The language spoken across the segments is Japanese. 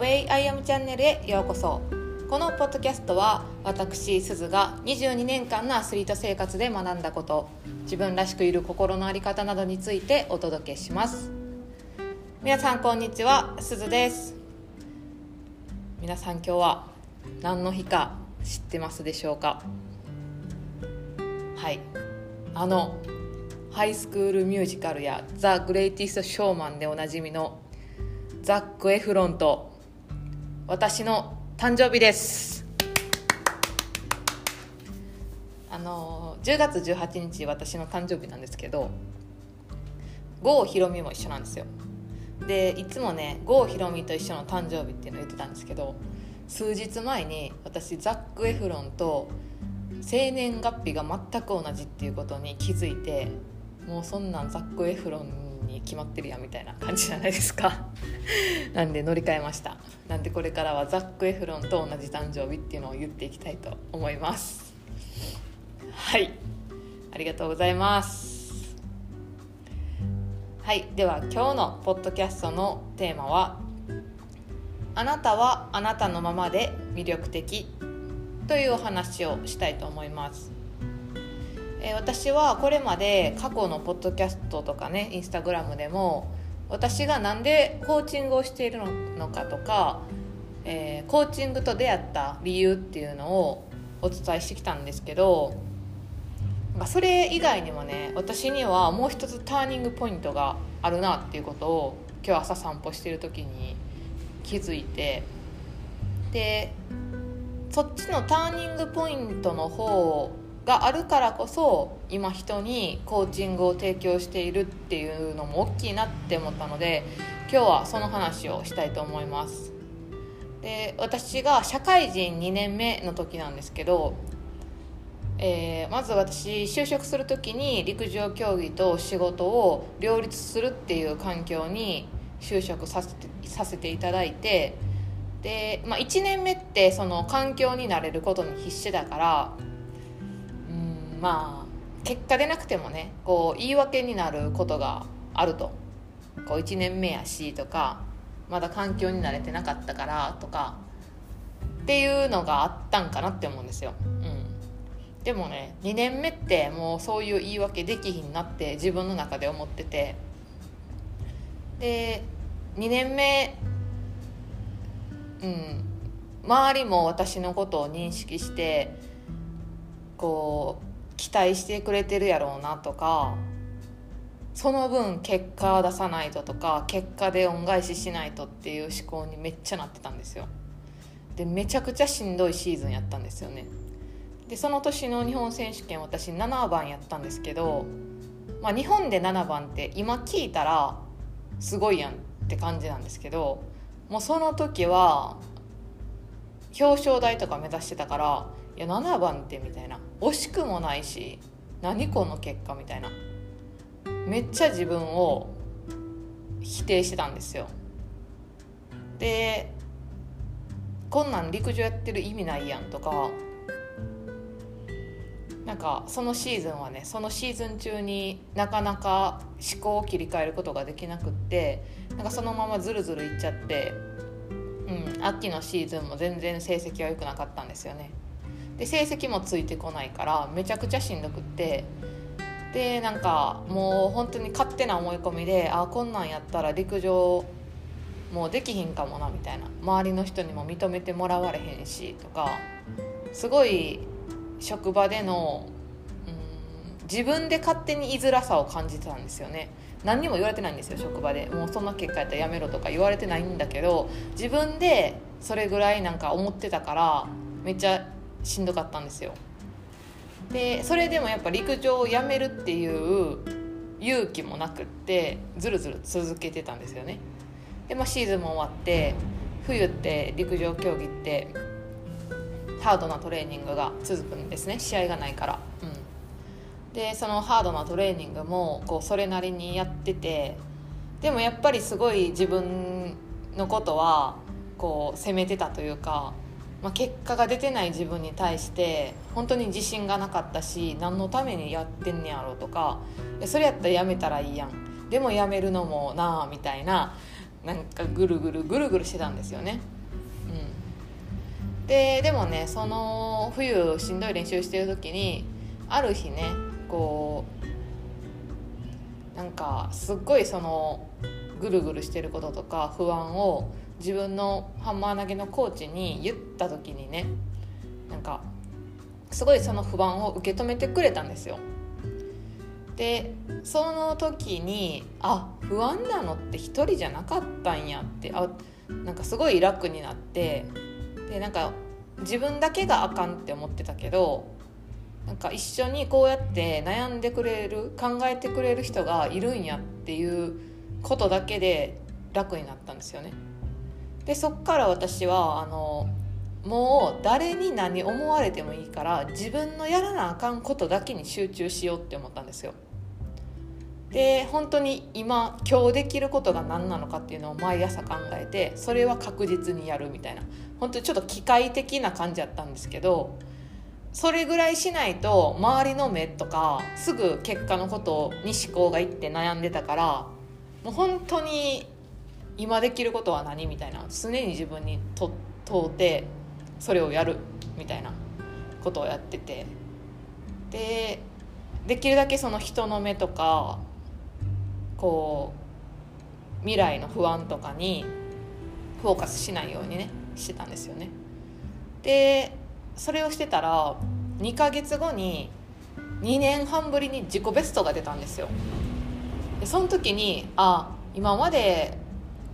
Way I Am チャンネルへようこそ。このポッドキャストは私すずが22年間のアスリート生活で学んだこと自分らしくいる心の在り方などについてお届けします。皆さんこんにちはすずです。皆さん今日は何の日か知ってますでしょうか？はい。あのハイスクールミュージカルや「ザ・グレイティスト・ショーマン」でおなじみのザック・エフロンと私の誕生日です。あの10月18日私の誕生日なんですけど郷ひろみも一緒なんですよ。でいつもね郷ひろみと一緒の誕生日っていうのを言ってたんですけど数日前に私ザック・エフロンと生年月日が全く同じっていうことに気づいてもうそんなんザック・エフロンに決まってるやんみたいな感じじゃないですか。なんで乗り換えました。なんでこれからはザック・エフロンと同じ誕生日っていうのを言っていきたいと思います。はい。ありがとうございます。はい。では今日のポッドキャストのテーマは「あなたはあなたのままで魅力的」というお話をしたいと思います。えー、私はこれまで過去のポッドキャストとかねインスタグラムでも私が何でコーチングをしているのかとか、えー、コーチングと出会った理由っていうのをお伝えしてきたんですけど、それ以外にもね私にはもう一つターニングポイントがあるなっていうことを今日朝散歩してる時に気づいてでそっちのターニングポイントの方があるからこそ今人にコーチングを提供しているっていうのも大きいなって思ったので今日はその話をしたいと思います。で私が社会人2年目の時なんですけど、えー、まず私就職する時に陸上競技と仕事を両立するっていう環境に就職させてさせていただいてで、まあ、1年目ってその環境になれることに必死だからまあ結果でなくてもねこう言い訳になることがあると。こう1年目やしとかまだ環境に慣れてなかったからとかっていうのがあったんかなって思うんですよ、うん、でもね2年目ってもうそういう言い訳できひんなって自分の中で思ってて。で2年目うん周りも私のことを認識してこう期待してくれてるやろうなとかその分結果出さないととか結果で恩返ししないとっていう思考にめっちゃなってたんですよ。でめちゃくちゃしんどいシーズンやったんですよね。でその年の日本選手権私7番やったんですけど、まあ、日本で7番って今聞いたらすごいやんって感じなんですけどもうその時は表彰台とか目指してたからいや7番ってみたいな。惜しくもないし何この結果みたいな。めっちゃ自分を否定してたんですよ。でこんなん陸上やってる意味ないやんとかなんかそのシーズンはねそのシーズン中になかなか思考を切り替えることができなくってなんかそのままずるずるいっちゃって、うん、秋のシーズンも全然成績は良くなかったんですよね。で成績もついてこないからめちゃくちゃしんどくって。でなんかもう本当に勝手な思い込みであこんなんやったら陸上もうできひんかもなみたいな。周りの人にも認めてもらわれへんしとかすごい職場でのうん自分で勝手に居づらさを感じてたんですよね。何にも言われてないんですよ職場で。もうそんな結果やったらやめろとか言われてないんだけど自分でそれぐらいなんか思ってたからめっちゃしんどかったんですよ。でそれでもやっぱ陸上をやめるっていう勇気もなくってずるずる続けてたんですよね。で、まあ、シーズンも終わって冬って陸上競技ってハードなトレーニングが続くんですね。試合がないから、うん、でそのハードなトレーニングもこうそれなりにやっててでもやっぱりすごい自分のことはこう責めてたというかまあ、結果が出てない自分に対して本当に自信がなかったし何のためにやってんねやろとかそれやったらやめたらいいやんでもやめるのもなあみたいななんかぐるぐるぐるぐるしてたんですよね。うん、ででもねその冬しんどい練習してる時にある日ねこうなんかすっごいそのぐるぐるしてることとか不安を自分のハンマー投げのコーチに言った時にねなんかすごいその不安を受け止めてくれたんですよ。でその時にあ不安なのって一人じゃなかったんやってあなんかすごい楽になってでなんか自分だけがあかんって思ってたけどなんか一緒にこうやって悩んでくれる考えてくれる人がいるんやっていうことだけで楽になったんですよね。でそっから私はあのもう誰に何思われてもいいから自分のやらなあかんことだけに集中しようって思ったんですよ。で本当に今今日できることが何なのかっていうのを毎朝考えてそれは確実にやるみたいな本当にちょっと機械的な感じやったんですけどそれぐらいしないと周りの目とかすぐ結果のことに思考がいって悩んでたからもう本当に今できることは何みたいな常に自分に問うてそれをやるみたいなことをやっててでできるだけその人の目とかこう未来の不安とかにフォーカスしないようにねしてたんですよね。でそれをしてたら2ヶ月後に2年半ぶりに自己ベストが出たんですよ。でその時にあ今まで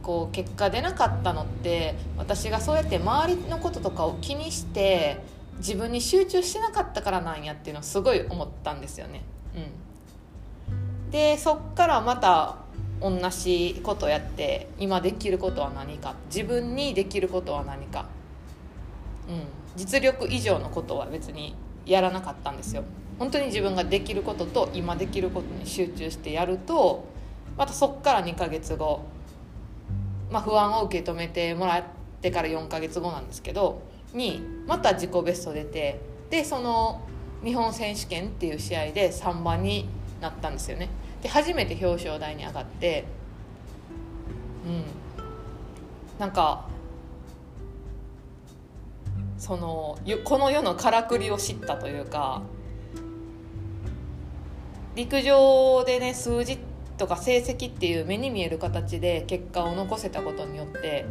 こう結果出なかったのって私がそうやって周りのこととかを気にして自分に集中してなかったからなんやっていうのをすごい思ったんですよね。うん、でそっからまた同じことやって今できることは何か自分にできることは何か、うん、実力以上のことは別にやらなかったんですよ。本当に自分ができることと今できることに集中してやるとまたそっから2ヶ月後まあ、不安を受け止めてもらってから4ヶ月後なんですけどにまた自己ベスト出てでその日本選手権っていう試合で3番になったんですよね。で初めて表彰台に上がってうん。なんかそのこの世のからくりを知ったというか陸上でね数字ってとか成績っていう目に見える形で結果を残せたことによって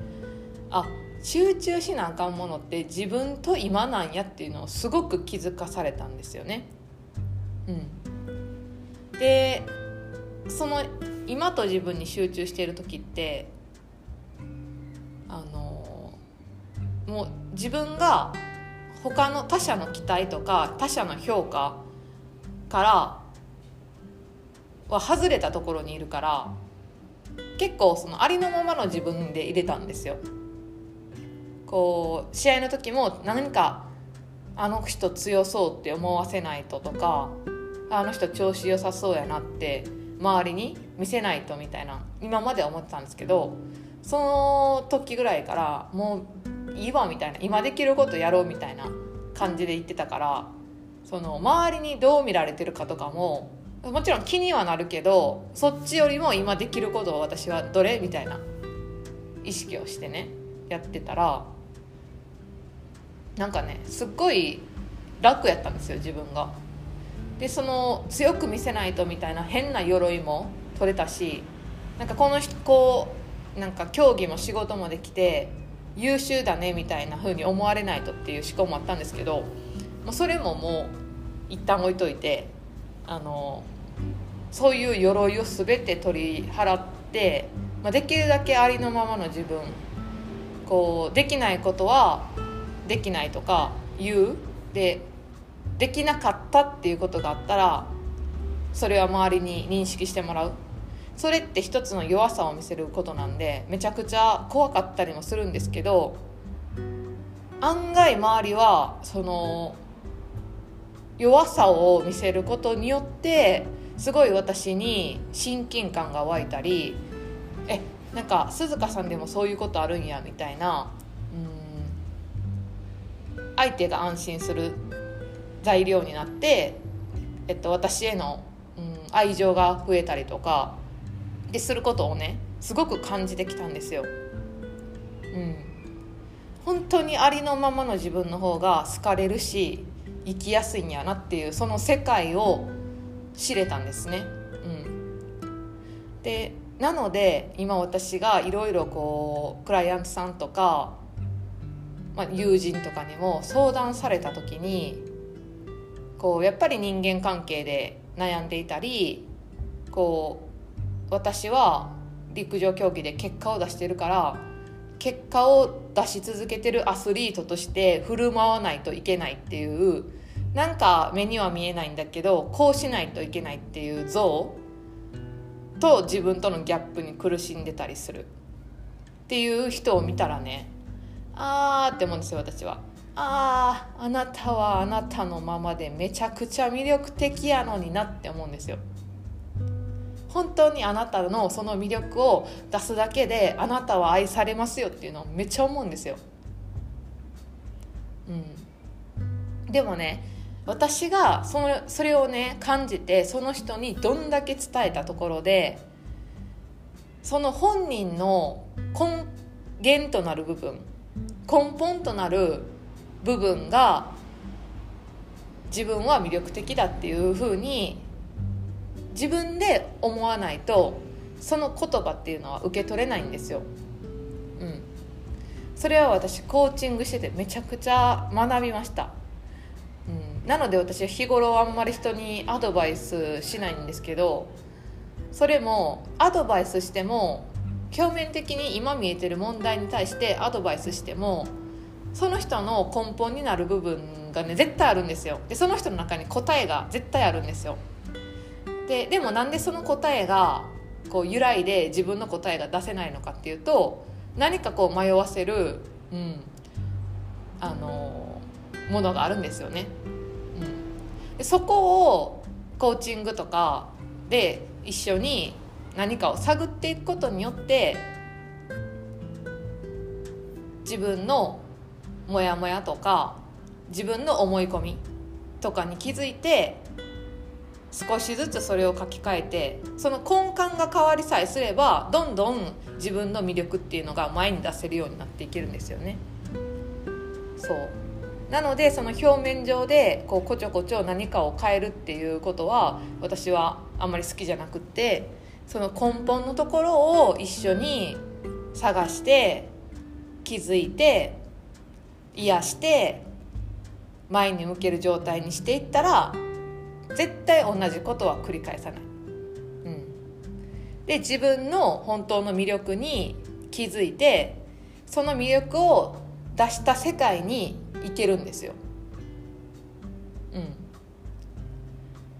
あ集中しなあかんものって自分と今なんやっていうのをすごく気づかされたんですよね。うん、でその今と自分に集中している時ってあのもう自分が他の他者の期待とか他者の評価からは外れたところにいるから結構そのありのままの自分で入れたんですよ。こう試合の時も何かあの人強そうって思わせないととかあの人調子良さそうやなって周りに見せないとみたいな今までは思ってたんですけどその時ぐらいからもういいわみたいな今できることやろうみたいな感じで言ってたからその周りにどう見られてるかとかももちろん気にはなるけどそっちよりも今できることを私はどれみたいな意識をしてねやってたらなんかねすっごい楽やったんですよ自分が。でその強く見せないとみたいな変な鎧も取れたしなんかこの人こうなんか競技も仕事もできて優秀だねみたいな風に思われないとっていう思考もあったんですけどもうそれももう一旦置いといてあのそういう鎧を全て取り払って、まあ、できるだけありのままの自分こうできないことはできないとか言う。でできなかったっていうことがあったらそれは周りに認識してもらう。それって一つの弱さを見せることなんでめちゃくちゃ怖かったりもするんですけど案外周りはその弱さを見せることによってすごい私に親近感が湧いたりえなんか鈴鹿さんでもそういうことあるんやみたいなうん相手が安心する材料になって、えっと、私への、うん、愛情が増えたりとかですることをねすごく感じてきたんですよ。うん、本当にありのままの自分の方が好かれるし生きやすいんやなっていうその世界を知れたんですね。うん、でなので今私がいろいろこうクライアントさんとか、まあ、友人とかにも相談された時にこうやっぱり人間関係で悩んでいたりこう私は陸上競技で結果を出してるから結果を出し続けてるアスリートとして振る舞わないといけないっていうなんか目には見えないんだけどこうしないといけないっていう像と自分とのギャップに苦しんでたりするっていう人を見たらねあーって思うんですよ私は。あああなたはあなたのままでめちゃくちゃ魅力的やのになって思うんですよ。本当にあなたのその魅力を出すだけであなたは愛されますよっていうのをめっちゃ思うんですよ。うん、でもね私がそのそれをね感じてその人にどんだけ伝えたところでその本人の根源となる部分根本となる部分が自分は魅力的だっていうふうに自分で思わないとその言葉っていうのは受け取れないんですよ。うん、それは私コーチングしててめちゃくちゃ学びました。なので私は日頃あんまり人にアドバイスしないんですけどそれもアドバイスしても表面的に今見えてる問題に対してアドバイスしてもその人の根本になる部分がね絶対あるんですよでその人の中に答えが絶対あるんですよででもなんでその答えがこう由来で自分の答えが出せないのかっていうと何かこう迷わせる、うん、あのものがあるんですよね。でそこをコーチングとかで一緒に何かを探っていくことによって自分のモヤモヤとか自分の思い込みとかに気づいて少しずつそれを書き換えてその根幹が変わりさえすればどんどん自分の魅力っていうのが前に出せるようになっていけるんですよね。そうなのでその表面上でこうこちょこちょ何かを変えるっていうことは私はあんまり好きじゃなくってその根本のところを一緒に探して気づいて癒して前に向ける状態にしていったら絶対同じことは繰り返さない。うん、で自分の本当の魅力に気づいてその魅力を出した世界に行けるんですよ。うん、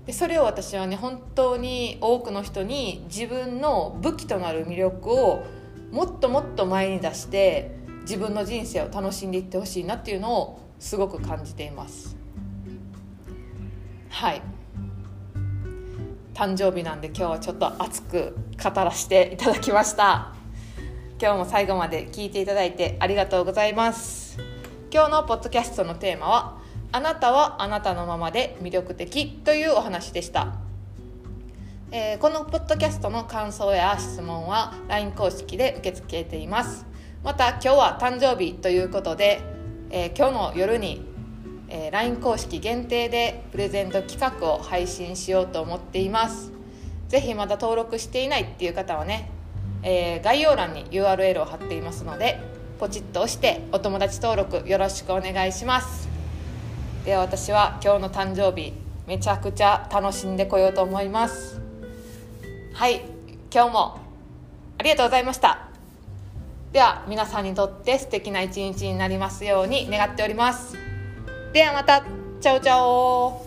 でそれを私はね本当に多くの人に自分の武器となる魅力をもっともっと前に出して自分の人生を楽しんでいってほしいなっていうのをすごく感じています。はい。誕生日なんで今日はちょっと熱く語らせていただきました。今日も最後まで聞いていただいてありがとうございます。今日のポッドキャストのテーマはあなたはあなたのままで魅力的というお話でした。えー、このポッドキャストの感想や質問は LINE 公式で受け付けています。また今日は誕生日ということで、えー、今日の夜にえー、LINE 公式限定でプレゼント企画を配信しようと思っています。是非まだ登録していないっていう方はね、え、概要欄に URL を貼っていますのでポチッと押してお友達登録よろしくお願いします。では私は今日の誕生日めちゃくちゃ楽しんでこようと思います。はい今日もありがとうございました。では皆さんにとって素敵な一日になりますように願っております。ではまたチャオチャオ。